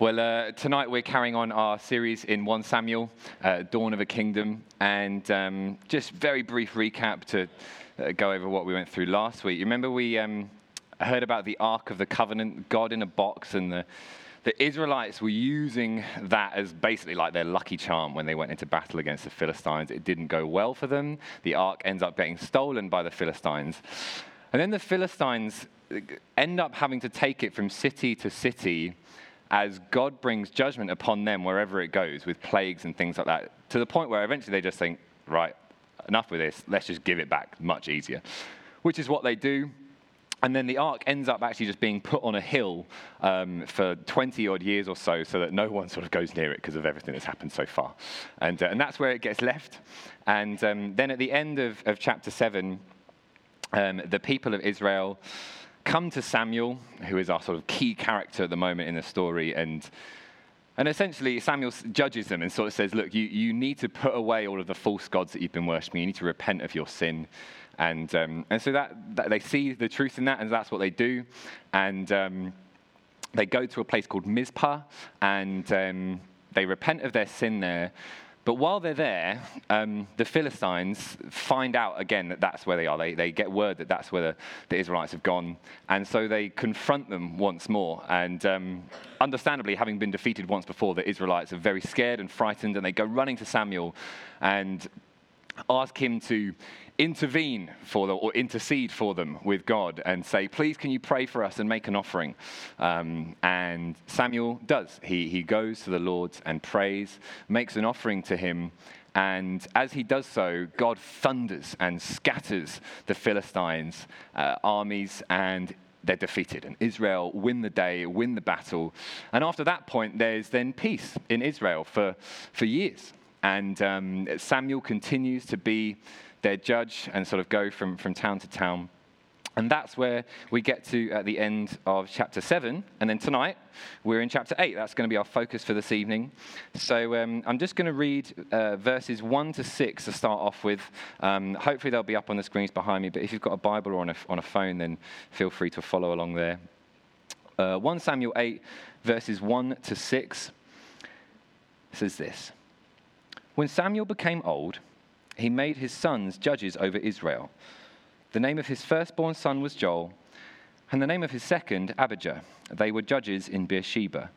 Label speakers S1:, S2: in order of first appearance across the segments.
S1: Well, uh, tonight we're carrying on our series in 1 Samuel, uh, Dawn of a Kingdom, and um, just very brief recap to uh, go over what we went through last week. You remember we um, heard about the Ark of the Covenant, God in a box, and the, the Israelites were using that as basically like their lucky charm when they went into battle against the Philistines. It didn't go well for them. The Ark ends up getting stolen by the Philistines. And then the Philistines uh, end up having to take it from city to city as God brings judgment upon them wherever it goes with plagues and things like that, to the point where eventually they just think, right, enough with this, let's just give it back much easier. Which is what they do. And then the ark ends up actually just being put on a hill um, for 20 odd years or so, so that no one sort of goes near it because of everything that's happened so far. And, uh, and that's where it gets left. And um, then at the end of, of chapter 7, um, the people of Israel come to Samuel, who is our sort of key character at the moment in the story, and and essentially, Samuel judges them and sort of says, Look, you, you need to put away all of the false gods that you've been worshipping. You need to repent of your sin. And, um, and so that, that, they see the truth in that, and that's what they do. And um, they go to a place called Mizpah, and um, they repent of their sin there. But while they're there, um, the Philistines find out again that that's where they are. They, they get word that that's where the, the Israelites have gone. And so they confront them once more. And um, understandably, having been defeated once before, the Israelites are very scared and frightened. And they go running to Samuel and ask him to intervene for them or intercede for them with God and say, please, can you pray for us and make an offering? Um, and Samuel does. He, he goes to the Lord and prays, makes an offering to him. And as he does so, God thunders and scatters the Philistines' uh, armies, and they're defeated. And Israel win the day, win the battle. And after that point, there's then peace in Israel for, for years. And um, Samuel continues to be their judge and sort of go from, from town to town. And that's where we get to at the end of chapter 7. And then tonight, we're in chapter 8. That's going to be our focus for this evening. So um, I'm just going to read uh, verses 1 to 6 to start off with. Um, hopefully, they'll be up on the screens behind me. But if you've got a Bible or on a, on a phone, then feel free to follow along there. Uh, 1 Samuel 8, verses 1 to 6 says this When Samuel became old, he made his sons judges over Israel. The name of his firstborn son was Joel, and the name of his second, Abijah. They were judges in Beersheba.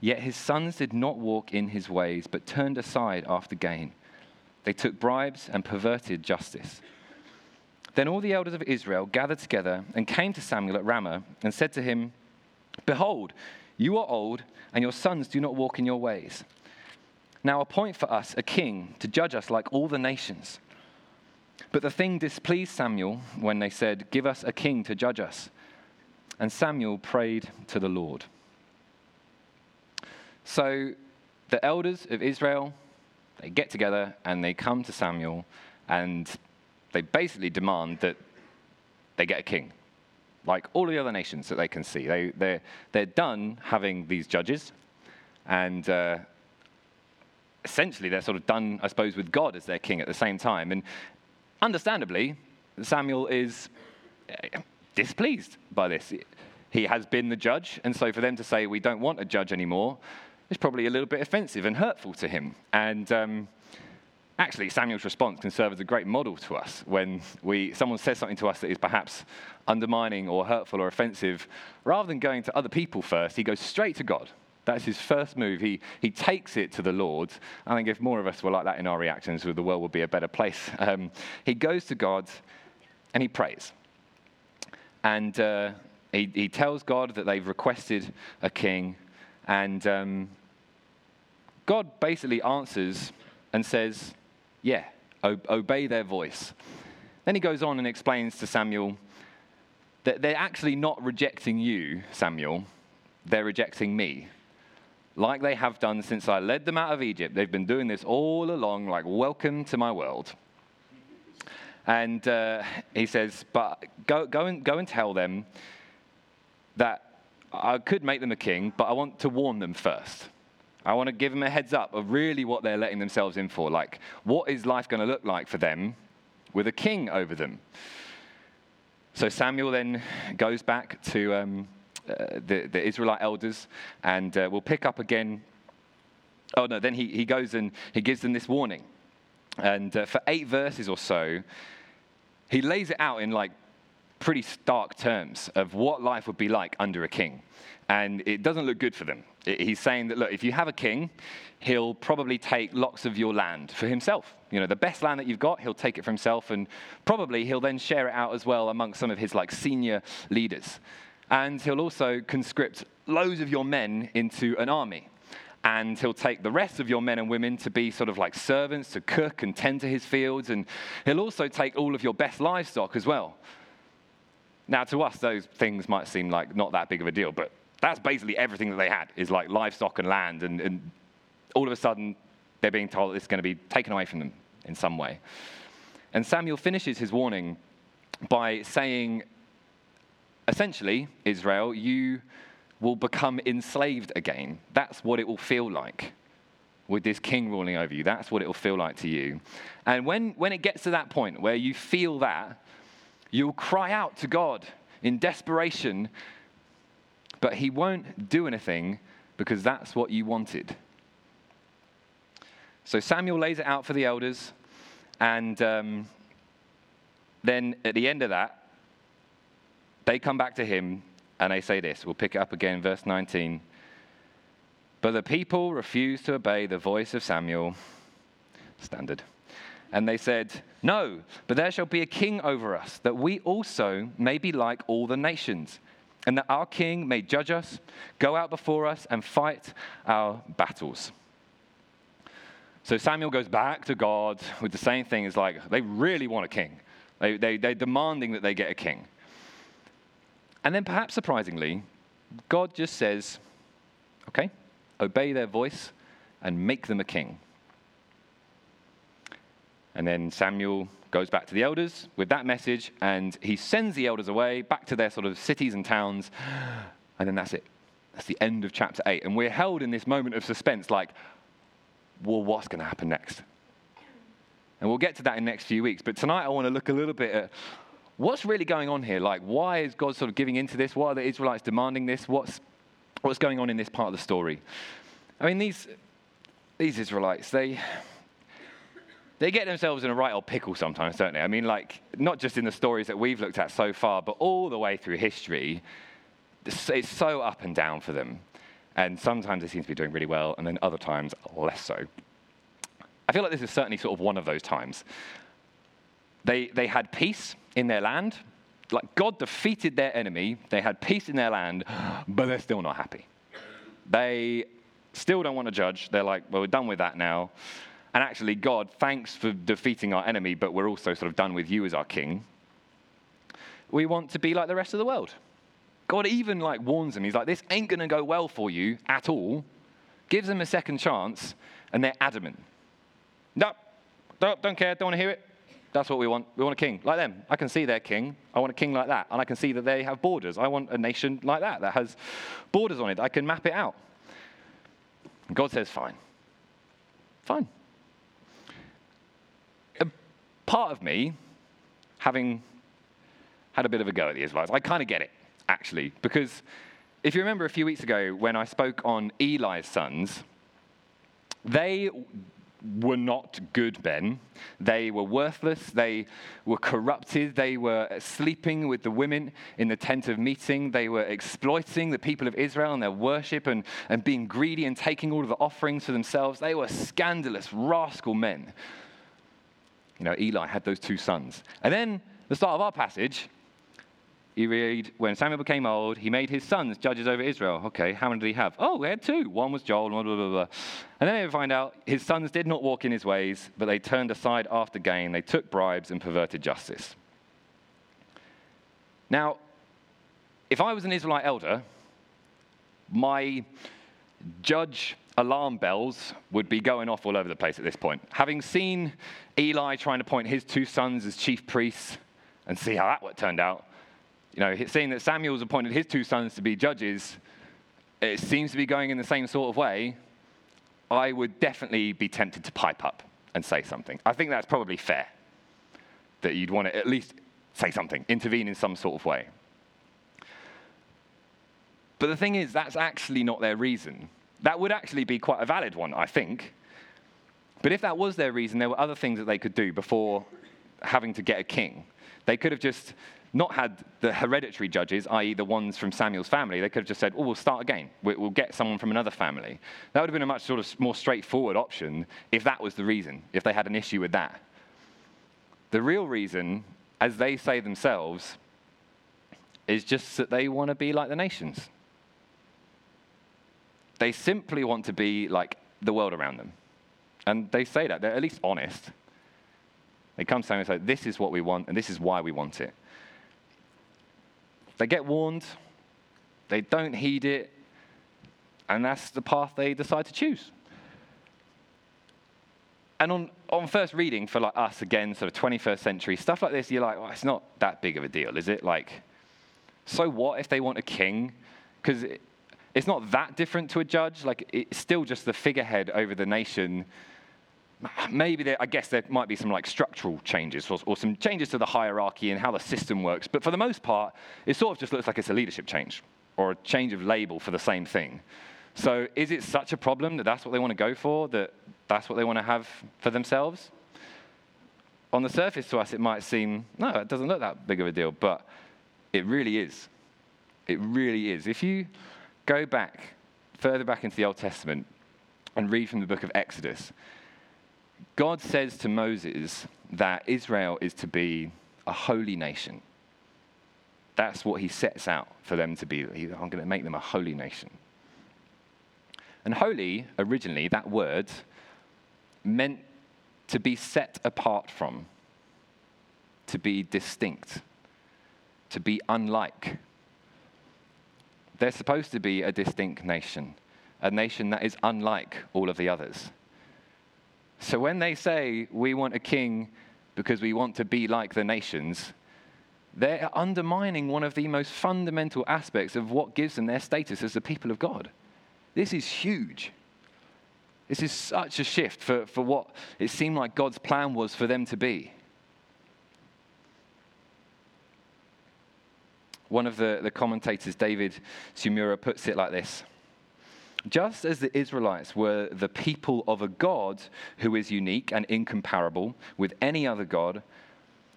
S1: Yet his sons did not walk in his ways, but turned aside after gain. They took bribes and perverted justice. Then all the elders of Israel gathered together and came to Samuel at Ramah and said to him, Behold, you are old, and your sons do not walk in your ways. Now appoint for us a king to judge us like all the nations. But the thing displeased Samuel when they said, Give us a king to judge us. And Samuel prayed to the Lord. So the elders of Israel, they get together and they come to Samuel and they basically demand that they get a king, like all the other nations that they can see. They, they're, they're done having these judges, and uh, essentially they're sort of done, I suppose, with God as their king at the same time. And understandably, Samuel is eh, displeased by this. He has been the judge, and so for them to say we don't want a judge anymore is probably a little bit offensive and hurtful to him. And um, actually, Samuel's response can serve as a great model to us when we, someone says something to us that is perhaps undermining or hurtful or offensive. Rather than going to other people first, he goes straight to God that's his first move. He, he takes it to the Lord. I think if more of us were like that in our reactions, the world would be a better place. Um, he goes to God and he prays. And uh, he, he tells God that they've requested a king. And um, God basically answers and says, Yeah, obey their voice. Then he goes on and explains to Samuel that they're actually not rejecting you, Samuel, they're rejecting me like they have done since I led them out of Egypt. They've been doing this all along, like, welcome to my world. And uh, he says, but go, go, and, go and tell them that I could make them a king, but I want to warn them first. I want to give them a heads up of really what they're letting themselves in for. Like, what is life going to look like for them with a king over them? So Samuel then goes back to, um, the, the Israelite elders, and uh, we'll pick up again. Oh, no, then he, he goes and he gives them this warning. And uh, for eight verses or so, he lays it out in like pretty stark terms of what life would be like under a king. And it doesn't look good for them. He's saying that, look, if you have a king, he'll probably take lots of your land for himself. You know, the best land that you've got, he'll take it for himself, and probably he'll then share it out as well amongst some of his like senior leaders. And he'll also conscript loads of your men into an army. And he'll take the rest of your men and women to be sort of like servants, to cook and tend to his fields. And he'll also take all of your best livestock as well. Now, to us, those things might seem like not that big of a deal, but that's basically everything that they had is like livestock and land. And, and all of a sudden, they're being told that it's going to be taken away from them in some way. And Samuel finishes his warning by saying, essentially, Israel, you will become enslaved again. That's what it will feel like with this king ruling over you. That's what it will feel like to you. And when, when it gets to that point where you feel that, you'll cry out to God in desperation but he won't do anything because that's what you wanted. So Samuel lays it out for the elders, and um, then at the end of that, they come back to him and they say this. We'll pick it up again, verse 19. But the people refused to obey the voice of Samuel. Standard. And they said, No, but there shall be a king over us, that we also may be like all the nations and that our king may judge us, go out before us, and fight our battles. So Samuel goes back to God with the same thing. It's like they really want a king, they, they, they're demanding that they get a king. And then, perhaps surprisingly, God just says, okay, obey their voice and make them a king. And then Samuel goes back to the elders with that message, and he sends the elders away back to their sort of cities and towns, and then that's it. That's the end of chapter 8. And we're held in this moment of suspense like, well, what's going to happen next? And we'll get to that in the next few weeks. But tonight I want to look a little bit at what's really going on here. Like, why is God sort of giving into this? Why are the Israelites demanding this? What's, what's going on in this part of the story? I mean, these, these Israelites, they, they get themselves in a right old pickle sometimes, don't they? I mean, like, not just in the stories that we've looked at so far, but all the way through history, it's so up and down for them. And sometimes they seem to be doing really well, and then other times less so. I feel like this is certainly sort of one of those times. They, they had peace in their land. Like, God defeated their enemy. They had peace in their land, but they're still not happy. They still don't want to judge. They're like, well, we're done with that now. And actually, God, thanks for defeating our enemy, but we're also sort of done with you as our king. We want to be like the rest of the world. God even like warns them. He's like, this ain't going to go well for you at all. Gives them a second chance, and they're adamant. No, don't, don't care, don't want to hear it. That's what we want. We want a king like them. I can see their king. I want a king like that. And I can see that they have borders. I want a nation like that, that has borders on it. I can map it out. And God says, fine. Fine A part of me, having had a bit of a go at the Israelites, I kind of get it, actually, because if you remember a few weeks ago when I spoke on Eli's sons, they were not good men. They were worthless. They were corrupted. They were sleeping with the women in the tent of meeting. They were exploiting the people of Israel and their worship and, and being greedy and taking all of the offerings for themselves. They were scandalous, rascal men. You know, Eli had those two sons. And then the start of our passage, you read, when Samuel became old, he made his sons judges over Israel. Okay, how many did he have? Oh, he had two. One was Joel, blah, blah, blah, blah. And then they find out his sons did not walk in his ways, but they turned aside after gain. They took bribes and perverted justice. Now, if I was an Israelite elder, my judge alarm bells would be going off all over the place at this point. Having seen Eli trying to appoint his two sons as chief priests and see how that turned out, you know, seeing that Samuel's appointed his two sons to be judges, it seems to be going in the same sort of way. I would definitely be tempted to pipe up and say something. I think that's probably fair that you'd want to at least say something, intervene in some sort of way. But the thing is, that's actually not their reason. That would actually be quite a valid one, I think. But if that was their reason, there were other things that they could do before having to get a king. They could have just not had the hereditary judges, i.e., the ones from Samuel's family. They could have just said, oh, we'll start again. We'll get someone from another family. That would have been a much sort of more straightforward option if that was the reason, if they had an issue with that. The real reason, as they say themselves, is just that they want to be like the nations. They simply want to be like the world around them. And they say that. They're at least honest. They come to Samuel and say, This is what we want, and this is why we want it. They get warned, they don't heed it, and that's the path they decide to choose. And on, on first reading for like us again, sort of 21st century, stuff like this, you're like, well, it's not that big of a deal, is it? Like, so what if they want a king? Because it, it's not that different to a judge. Like, it's still just the figurehead over the nation maybe there, I guess there might be some like structural changes or, or, some changes to the hierarchy and how the system works. But for the most part, it sort of just looks like it's a leadership change or a change of label for the same thing. So is it such a problem that that's what they want to go for, that that's what they want to have for themselves? On the surface to us, it might seem, no, it doesn't look that big of a deal, but it really is. It really is. If you go back, further back into the Old Testament, and read from the book of Exodus, God says to Moses that Israel is to be a holy nation. That's what he sets out for them to be. I'm going to make them a holy nation. And holy, originally, that word meant to be set apart from, to be distinct, to be unlike. They're supposed to be a distinct nation, a nation that is unlike all of the others. So when they say we want a king because we want to be like the nations, they're undermining one of the most fundamental aspects of what gives them their status as the people of God. This is huge. This is such a shift for, for what it seemed like God's plan was for them to be. One of the, the commentators, David Tsumura, puts it like this just as the Israelites were the people of a God who is unique and incomparable with any other God,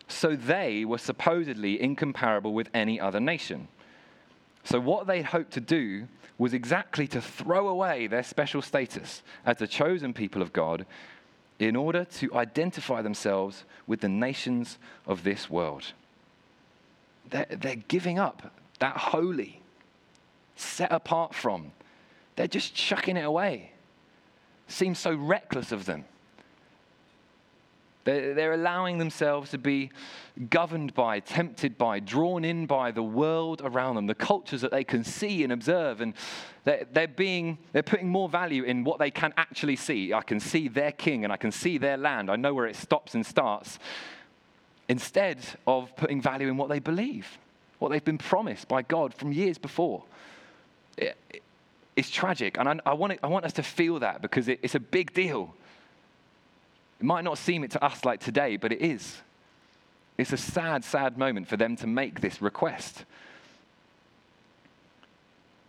S1: so they were supposedly incomparable with any other nation. So, what they hoped to do was exactly to throw away their special status as the chosen people of God in order to identify themselves with the nations of this world. They're, they're giving up that holy, set apart from, they're just chucking it away. Seems so reckless of them. They're, they're allowing themselves to be governed by, tempted by, drawn in by the world around them, the cultures that they can see and observe. And they're, being, they're putting more value in what they can actually see. I can see their king and I can see their land. I know where it stops and starts. Instead of putting value in what they believe, what they've been promised by God from years before. It's tragic. And I, I, want, it, I want us to feel that because it, it's a big deal. It might not seem it to us like today, but it is. It's a sad, sad moment for them to make this request.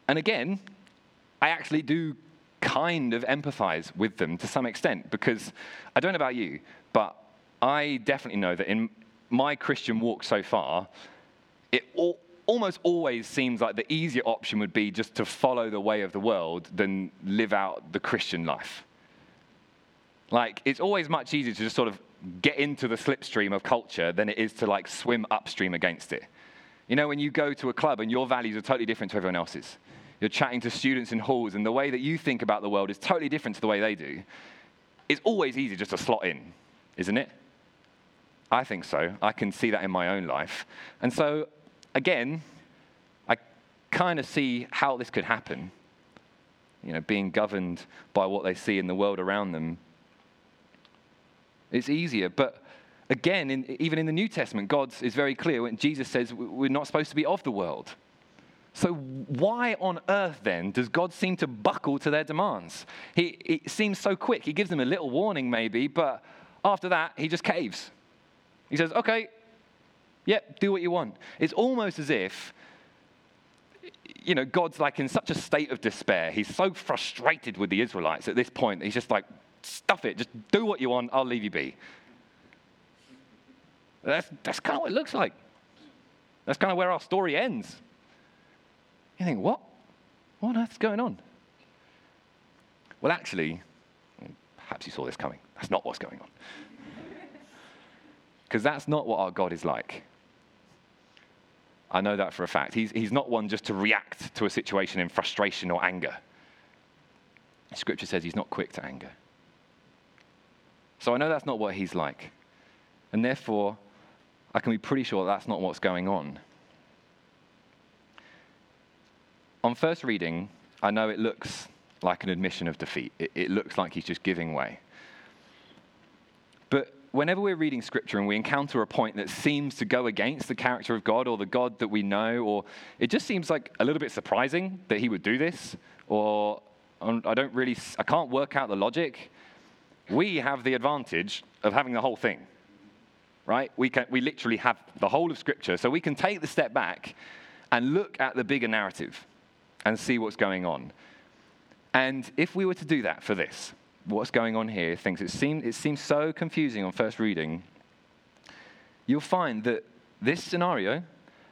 S1: And again, I actually do kind of empathize with them to some extent because I don't know about you, but I definitely know that in my Christian walk so far, it all, almost always seems like the easier option would be just to follow the way of the world than live out the Christian life. Like, it's always much easier to just sort of get into the slipstream of culture than it is to like swim upstream against it. You know, when you go to a club and your values are totally different to everyone else's, you're chatting to students in halls, and the way that you think about the world is totally different to the way they do. It's always easy just to slot in, isn't it? I think so. I can see that in my own life. And so again, I kind of see how this could happen. You know, being governed by what they see in the world around them. It's easier. But again, in, even in the New Testament, God is very clear when Jesus says we're not supposed to be of the world. So, why on earth then does God seem to buckle to their demands? He, it seems so quick. He gives them a little warning, maybe, but after that, he just caves. He says, Okay, Yep, do what you want. It's almost as if you know, God's like in such a state of despair. He's so frustrated with the Israelites at this point. that He's just like, stuff it, just do what you want, I'll leave you be. That's, that's kind of what it looks like. That's kind of where our story ends. You think, what? What on earth's going on? Well, actually, perhaps you saw this coming. That's not what's going on. Because that's not what our God is like. I know that for a fact. He's, he's not one just to react to a situation in frustration or anger. Scripture says he's not quick to anger. So I know that's not what he's like. And therefore, I can be pretty sure that's not what's going on. On first reading, I know it looks like an admission of defeat. It, it looks like he's just giving way. Whenever we're reading scripture and we encounter a point that seems to go against the character of God or the God that we know, or it just seems like a little bit surprising that he would do this, or I don't really, I can't work out the logic, we have the advantage of having the whole thing, right? We, can, we literally have the whole of scripture, so we can take the step back and look at the bigger narrative and see what's going on. And if we were to do that for this, what's going on here, thinks it, seem, it seems so confusing on first reading, you'll find that this scenario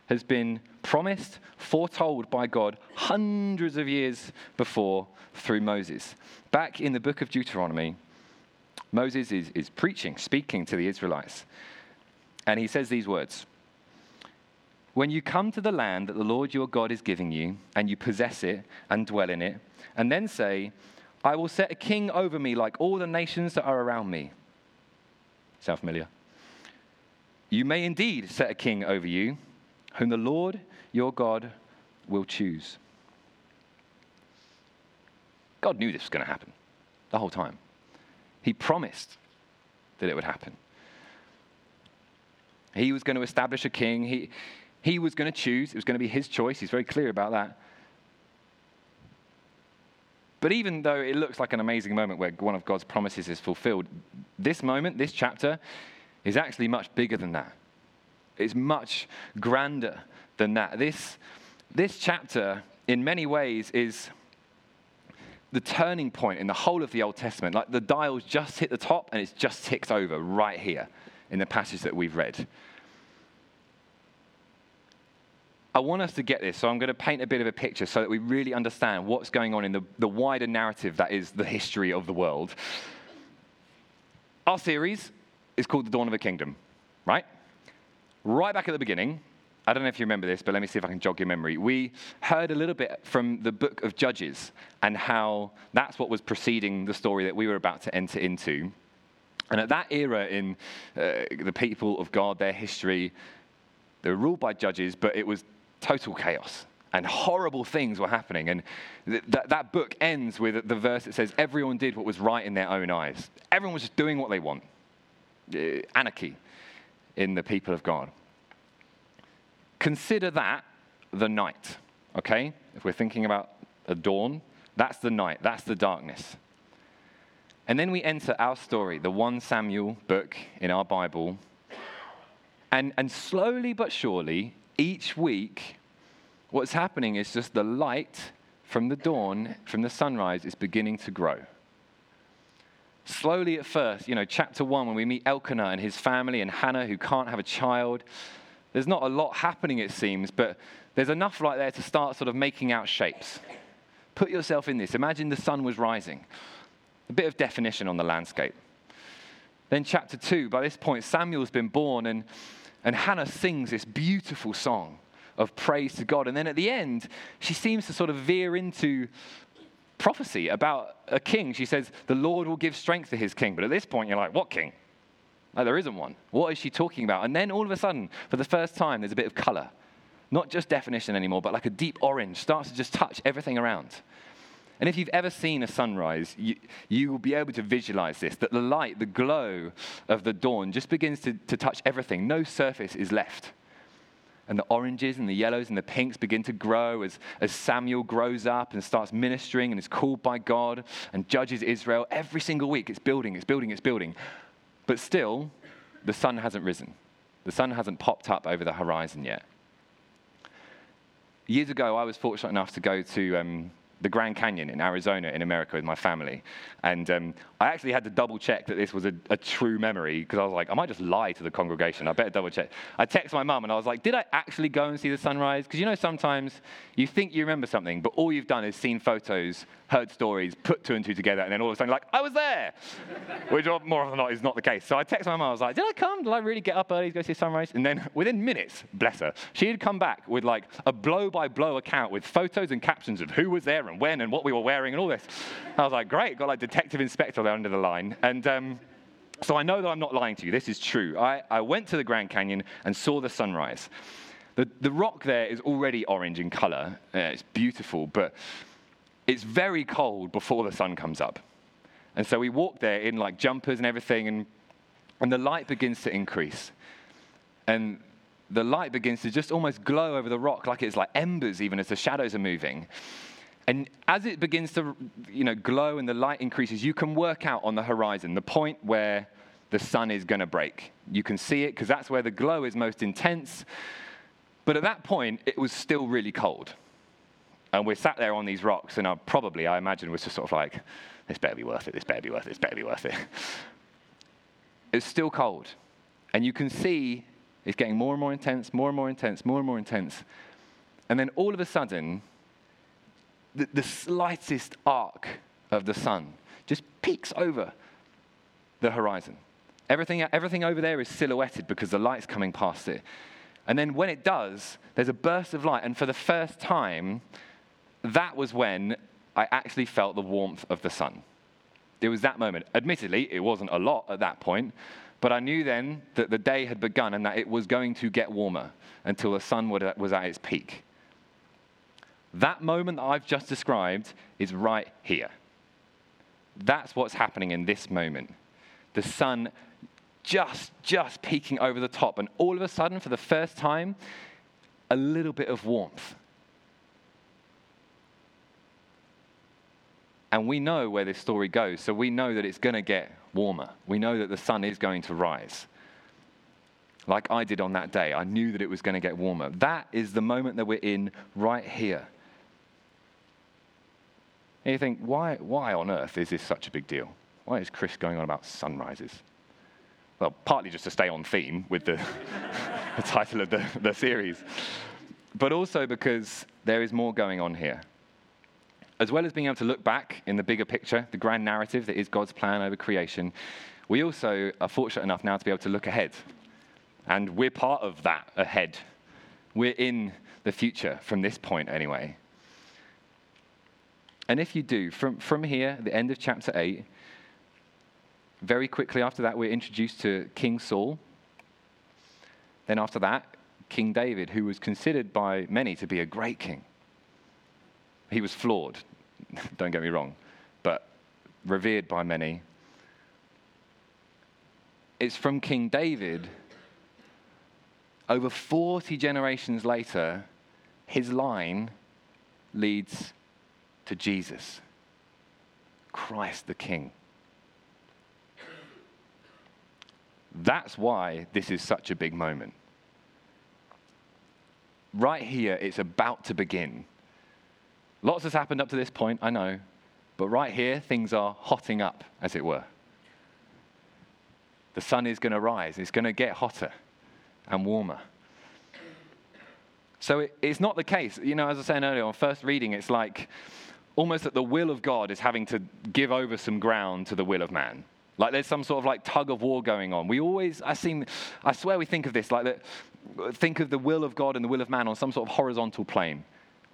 S1: has been promised, foretold by God hundreds of years before through Moses. Back in the book of Deuteronomy, Moses is, is preaching, speaking to the Israelites. And he says these words When you come to the land that the Lord your God is giving you, and you possess it and dwell in it, and then say, I will set a king over me like all the nations that are around me. Sound familiar? You may indeed set a king over you, whom the Lord your God will choose. God knew this was going to happen the whole time. He promised that it would happen. He was going to establish a king. He, he was going to choose. It was going to be his choice. He's very clear about that. But even though it looks like an amazing moment where one of God's promises is fulfilled, this moment, this chapter, is actually much bigger than that. It's much grander than that. This, this chapter, in many ways, is the turning point in the whole of the Old Testament. Like the dial's just hit the top and it's just ticked over right here in the passage that we've read. I want us to get this, so I'm going to paint a bit of a picture so that we really understand what's going on in the, the wider narrative that is the history of the world. Our series is called The Dawn of a Kingdom, right? Right back at the beginning, I don't know if you remember this, but let me see if I can jog your memory. We heard a little bit from the book of Judges and how that's what was preceding the story that we were about to enter into. And at that era in uh, the people of God, their history, they were ruled by judges, but it was total chaos and horrible things were happening. And th- that, that book ends with the verse that says, Everyone did what was right in their own eyes. Everyone was just doing what they want. Uh, anarchy in the people of God. Consider that the night, okay? If we're thinking about a dawn, that's the night, that's the darkness. And then we enter our story, the 1 Samuel book in our Bible. And, and slowly but surely, each week, what's happening is just the light from the dawn, from the sunrise, is beginning to grow. Slowly at first, you know, chapter one, when we meet Elkanah and his family and Hannah, who can't have a child, there's not a lot happening, it seems, but there's enough light there to start sort of making out shapes. Put yourself in this. Imagine the sun was rising. A bit of definition on the landscape. Then, chapter two, by this point, Samuel's been born, and and Hannah sings this beautiful song of praise to God. And then at the end, she seems to sort of veer into prophecy about a king. She says, The Lord will give strength to his king. But at this point, you're like, What king? Like, there isn't one. What is she talking about? And then all of a sudden, for the first time, there's a bit of color. Not just definition anymore, but like a deep orange starts to just touch everything around. And if you've ever seen a sunrise, you, you will be able to visualize this that the light, the glow of the dawn just begins to, to touch everything. No surface is left. And the oranges and the yellows and the pinks begin to grow as, as Samuel grows up and starts ministering and is called by God and judges Israel. Every single week, it's building, it's building, it's building. But still, the sun hasn't risen. The sun hasn't popped up over the horizon yet. years ago, I was fortunate enough to go to um, the Grand Canyon in Arizona in America with my family. And um, I actually had to double check that this was a, a true memory because I was like, I might just lie to the congregation. I better double check. I texted my mum and I was like, Did I actually go and see the sunrise? Because you know, sometimes you think you remember something, but all you've done is seen photos, heard stories, put two and two together, and then all of a sudden, like, I was there, which more often than not is not the case. So I texted my mum, I was like, Did I come? Did I really get up early to go see sunrise? And then within minutes, bless her, she had come back with like a blow by blow account with photos and captions of who was there and when and what we were wearing and all this. I was like, Great, got like detective inspector there under the line. And um, so I know that I'm not lying to you. This is true. I, I went to the Grand Canyon and saw the sunrise. The, the rock there is already orange in color. Uh, it's beautiful, but it's very cold before the sun comes up. And so we walk there in like jumpers and everything, and, and the light begins to increase. And the light begins to just almost glow over the rock like it's like embers, even as the shadows are moving. And as it begins to you know, glow and the light increases, you can work out on the horizon the point where the sun is going to break. You can see it because that's where the glow is most intense. But at that point, it was still really cold. And we're sat there on these rocks, and I probably, I imagine, was just sort of like, this better be worth it, this better be worth it, this better be worth it. It's still cold. And you can see it's getting more and more intense, more and more intense, more and more intense. And then all of a sudden, the, the slightest arc of the sun just peeks over the horizon. Everything, everything over there is silhouetted because the light's coming past it. And then when it does, there's a burst of light. And for the first time, that was when I actually felt the warmth of the sun. It was that moment. Admittedly, it wasn't a lot at that point, but I knew then that the day had begun and that it was going to get warmer until the sun was at its peak. That moment that I've just described is right here. That's what's happening in this moment. The sun just, just peeking over the top, and all of a sudden, for the first time, a little bit of warmth. And we know where this story goes, so we know that it's going to get warmer. We know that the sun is going to rise. Like I did on that day, I knew that it was going to get warmer. That is the moment that we're in right here. And you think, why, why on earth is this such a big deal? Why is Chris going on about sunrises? Well, partly just to stay on theme with the, the title of the, the series, but also because there is more going on here. As well as being able to look back in the bigger picture, the grand narrative that is God's plan over creation, we also are fortunate enough now to be able to look ahead. And we're part of that ahead. We're in the future from this point, anyway. And if you do, from, from here, the end of chapter 8, very quickly after that, we're introduced to King Saul. Then after that, King David, who was considered by many to be a great king. He was flawed, don't get me wrong, but revered by many. It's from King David, over 40 generations later, his line leads to Jesus, Christ the King. That's why this is such a big moment. Right here, it's about to begin. Lots has happened up to this point, I know, but right here, things are hotting up, as it were. The sun is going to rise, it's going to get hotter and warmer. So it, it's not the case. You know, as I was saying earlier, on first reading, it's like almost that the will of God is having to give over some ground to the will of man. Like there's some sort of like tug of war going on. We always, I seem, I swear we think of this like that, think of the will of God and the will of man on some sort of horizontal plane,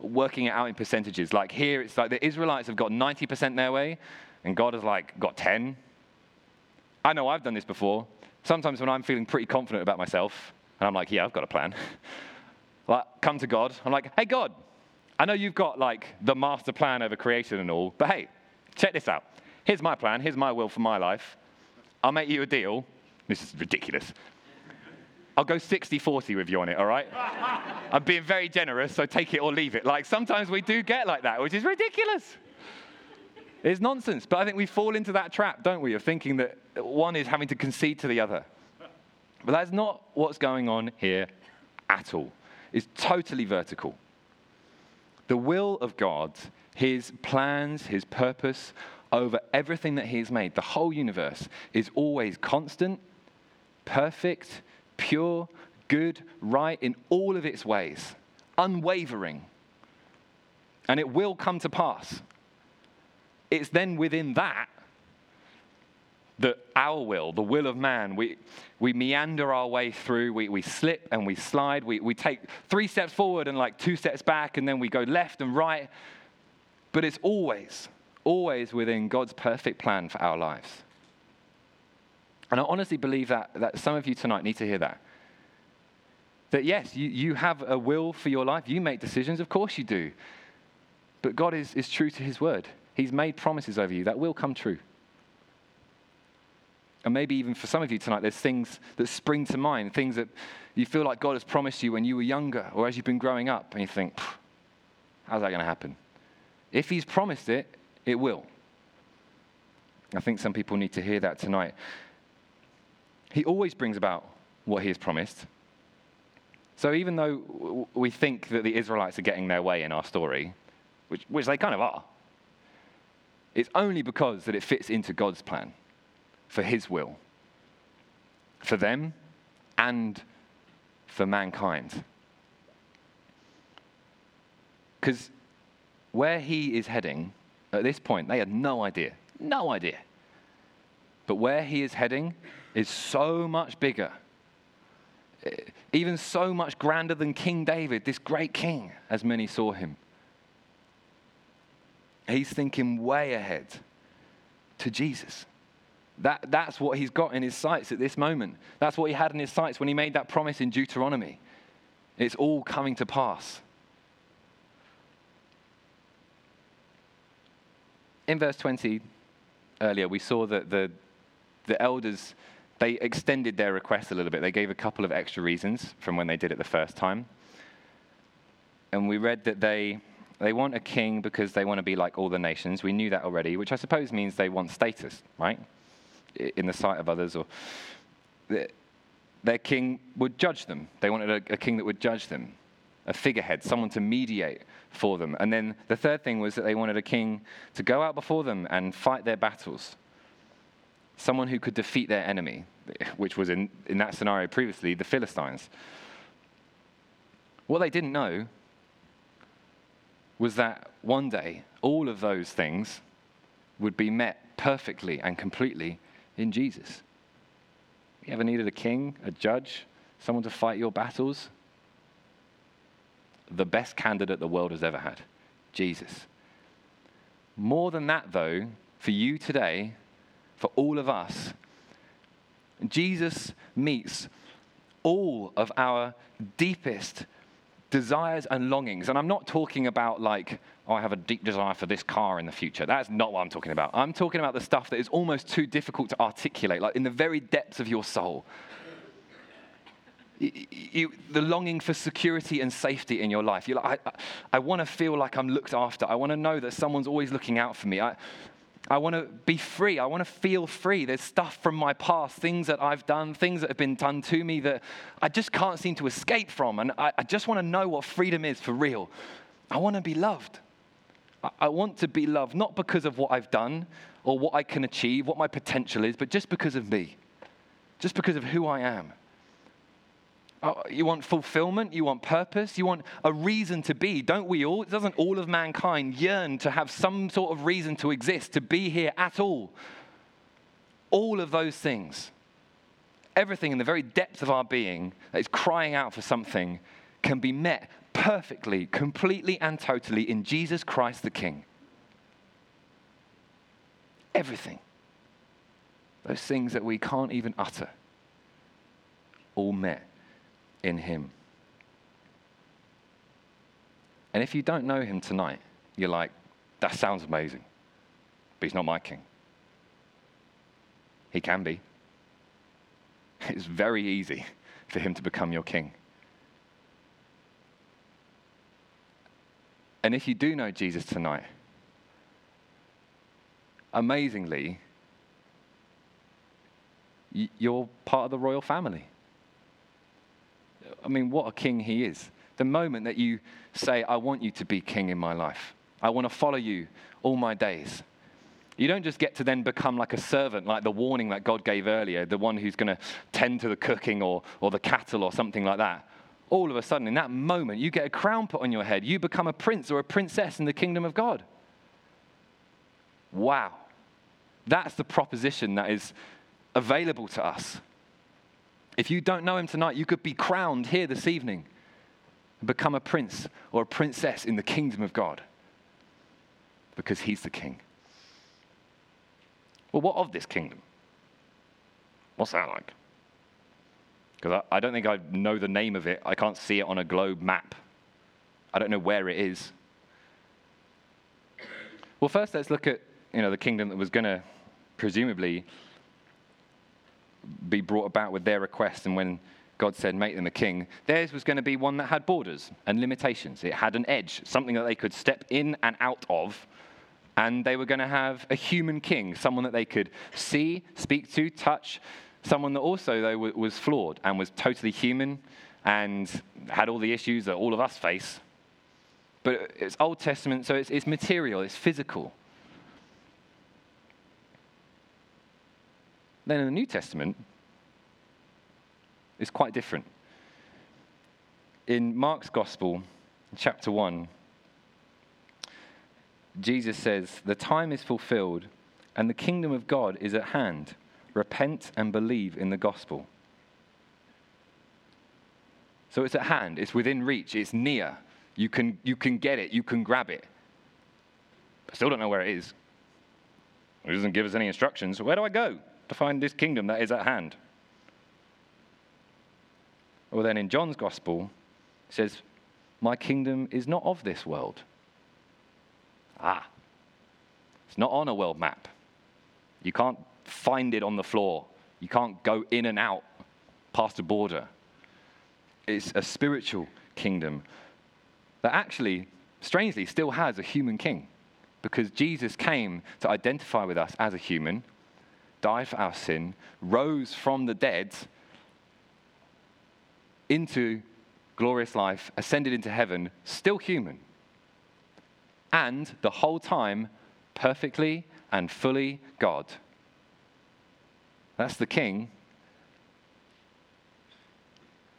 S1: working it out in percentages. Like here, it's like the Israelites have got 90% their way, and God has like got 10. I know I've done this before. Sometimes when I'm feeling pretty confident about myself, and I'm like, yeah, I've got a plan. like, come to God. I'm like, hey, God, I know you've got like the master plan over creation and all, but hey, check this out. Here's my plan. Here's my will for my life. I'll make you a deal. This is ridiculous. I'll go 60 40 with you on it, all right? I'm being very generous, so take it or leave it. Like sometimes we do get like that, which is ridiculous. It's nonsense. But I think we fall into that trap, don't we, of thinking that one is having to concede to the other. But that's not what's going on here at all. It's totally vertical. The will of God, his plans, his purpose over everything that he has made, the whole universe, is always constant, perfect, pure, good, right in all of its ways, unwavering. And it will come to pass. It's then within that that our will, the will of man, we, we meander our way through, we, we slip and we slide, we, we take three steps forward and like two steps back, and then we go left and right. But it's always, always within God's perfect plan for our lives. And I honestly believe that, that some of you tonight need to hear that. That yes, you, you have a will for your life, you make decisions, of course you do. But God is, is true to his word. He's made promises over you that will come true. And maybe even for some of you tonight, there's things that spring to mind, things that you feel like God has promised you when you were younger or as you've been growing up, and you think, how's that going to happen? If He's promised it, it will. I think some people need to hear that tonight. He always brings about what He has promised. So even though we think that the Israelites are getting their way in our story, which, which they kind of are, it's only because that it fits into God's plan for His will, for them and for mankind. Because where He is heading at this point, they had no idea. No idea. But where He is heading is so much bigger eh, even so much grander than King David, this great king, as many saw him. He's thinking way ahead to Jesus. That, that's what he's got in his sights at this moment. That's what he had in his sights when he made that promise in Deuteronomy. It's all coming to pass. In verse 20 earlier, we saw that the, the elders, they extended their request a little bit. They gave a couple of extra reasons from when they did it the first time. And we read that they, they want a king because they want to be like all the nations. We knew that already, which I suppose means they want status, right? In the sight of others, or their king would judge them. They wanted a, a king that would judge them, a figurehead, someone to mediate for them. And then the third thing was that they wanted a king to go out before them and fight their battles, someone who could defeat their enemy, which was in, in that scenario previously the Philistines. What they didn't know was that one day all of those things would be met perfectly and completely in Jesus. You ever needed a king, a judge, someone to fight your battles? The best candidate the world has ever had Jesus. More than that, though, for you today, for all of us, Jesus meets all of our deepest desires and longings. And I'm not talking about like, oh, I have a deep desire for this car in the future. That's not what I'm talking about. I'm talking about the stuff that is almost too difficult to articulate, like in the very depths of your soul. You, you, the longing for security and safety in your life. You're like, I, I, I want to feel like I'm looked after. I want to know that someone's always looking out for me. I, I want to be free. I want to feel free. There's stuff from my past, things that I've done, things that have been done to me that I just can't seem to escape from. And I, I just want to know what freedom is for real. I want to be loved. I, I want to be loved, not because of what I've done or what I can achieve, what my potential is, but just because of me, just because of who I am. Oh, you want fulfillment, you want purpose, you want a reason to be. Don't we all? Doesn't all of mankind yearn to have some sort of reason to exist, to be here at all? All of those things, everything in the very depth of our being that is crying out for something, can be met perfectly, completely, and totally in Jesus Christ the King. Everything. Those things that we can't even utter, all met in Him. And if you don't know Him tonight, you're like, that sounds amazing, but He's not my King. He can be. It's very easy for Him to become your King. And if you do know Jesus tonight, amazingly, you're part of the royal family. I mean, what a king he is. the moment that you say, I want you to be king in my life. I want to follow you all my days. You don't just get to then become like a servant, like the warning that God gave earlier, the one who's going to tend to the cooking or, or the cattle or something like that. All of a sudden, in that moment, you get a crown put on your head. You become a prince or a princess in the kingdom of God. Wow. That's the proposition that is available to us. If you don't know him tonight, you could be crowned here this evening and become a prince or a princess in the kingdom of God because he's the king. Well, what of this kingdom? What's that like? Because I, I don't think I know the name of it. I can't see it on a globe map. I don't know where it is. Well, first let's look at you know the kingdom that was going to presumably be brought about with their request and when God said, make them a king, theirs was going to be one that had borders and limitations. It had an edge, something that they could step in and out of and they were going to have a human king, someone that they could see, speak to, touch, someone that also, though, was flawed and was totally human and had all the issues that all of us face. But it's Old Testament, so it's, it's material, it's physical. Then in the New Testament, it's quite different. In Mark's Gospel, chapter 1, Jesus says, The time is fulfilled and the kingdom of God is at hand. Repent and believe in the gospel. So it's at hand, it's within reach, it's near. You can, you can get it, you can grab it. I still don't know where it is. It doesn't give us any instructions. Where do I go to find this kingdom that is at hand? Well, then in John's gospel, it says, My kingdom is not of this world. Ah, it's not on a world map. You can't find it on the floor. You can't go in and out past a border. It's a spiritual kingdom that actually, strangely, still has a human king because Jesus came to identify with us as a human, died for our sin, rose from the dead into glorious life, ascended into heaven, still human and the whole time perfectly and fully God. That's the king.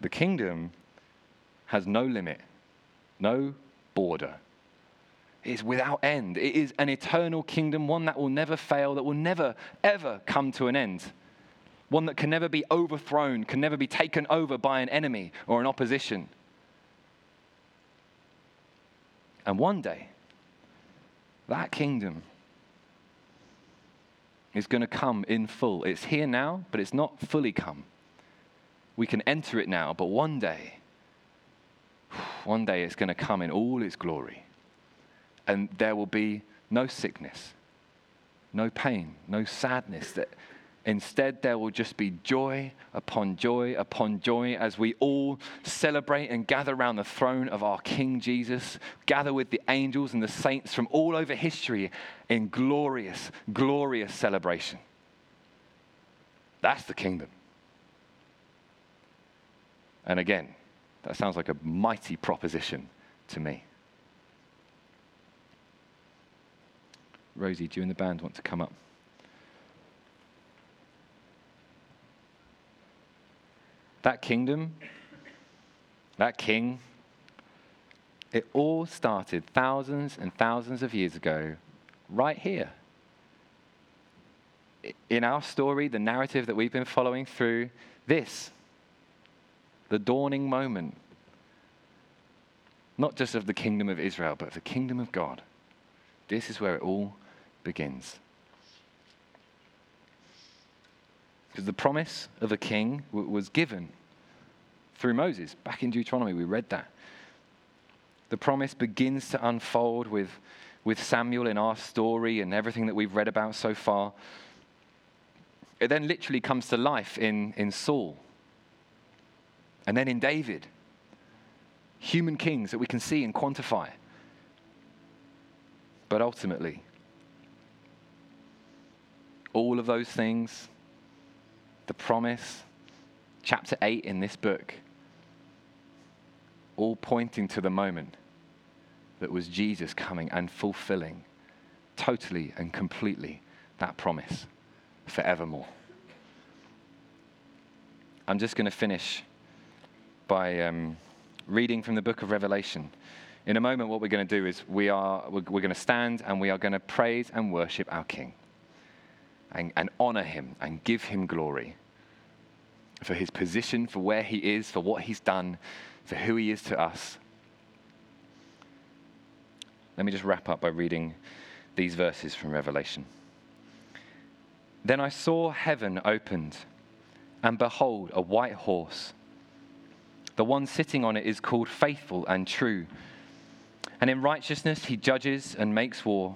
S1: The kingdom has no limit, no border. Is without end. It is an eternal kingdom, one that will never fail, that will never, ever come to an end. One that can never be overthrown, can never be taken over by an enemy or an opposition. And one day, that kingdom is going to come in full. It's here now, but it's not fully come. We can enter it now, but one day, one day it's going to come in all its glory. And there will be no sickness, no pain, no sadness. That Instead, there will just be joy upon joy upon joy as we all celebrate and gather around the throne of our King Jesus, gather with the angels and the saints from all over history in glorious, glorious celebration. That's the kingdom. And again, that sounds like a mighty proposition to me. Rosie, do you and the band want to come up? that kingdom, that king, it all started thousands and thousands of years ago, right here. In our story, the narrative that we've been following through, this, the dawning moment, not just of the kingdom of Israel, but of the kingdom of God. This is where it all begins. Because the promise of a king was given through Moses. Back in Deuteronomy, we read that. The promise begins to unfold with, with Samuel in our story and everything that we've read about so far. It then literally comes to life in, in Saul and then in David. Human kings that we can see and quantify. But ultimately, all of those things the promise, chapter 8 in this book, all pointing to the moment that was Jesus coming and fulfilling totally and completely that promise forevermore. I'm just going to finish by um, reading from the book of Revelation. In a moment, what we're going to do is we are, we're, we're going to stand and we are going to praise and worship our King and, and honor him and give him glory for his position, for where he is, for what he's done, for who he is to us. Let me just wrap up by reading these verses from Revelation. Then I saw heaven opened, and behold, a white horse. The one sitting on it is called Faithful and True. And in righteousness he judges and makes war.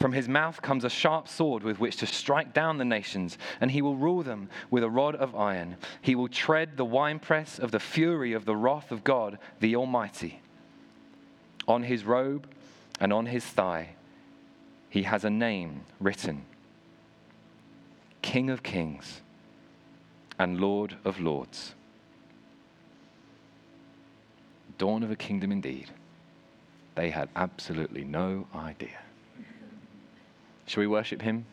S1: From his mouth comes a sharp sword with which to strike down the nations, and he will rule them with a rod of iron. He will tread the winepress of the fury of the wrath of God, the Almighty. On his robe and on his thigh, he has a name written King of Kings and Lord of Lords. Dawn of a kingdom indeed. They had absolutely no idea. Shall we worship him?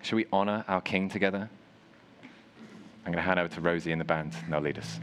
S1: Shall we honor our King together? I'm going to hand over to Rosie and the band, and they'll lead us.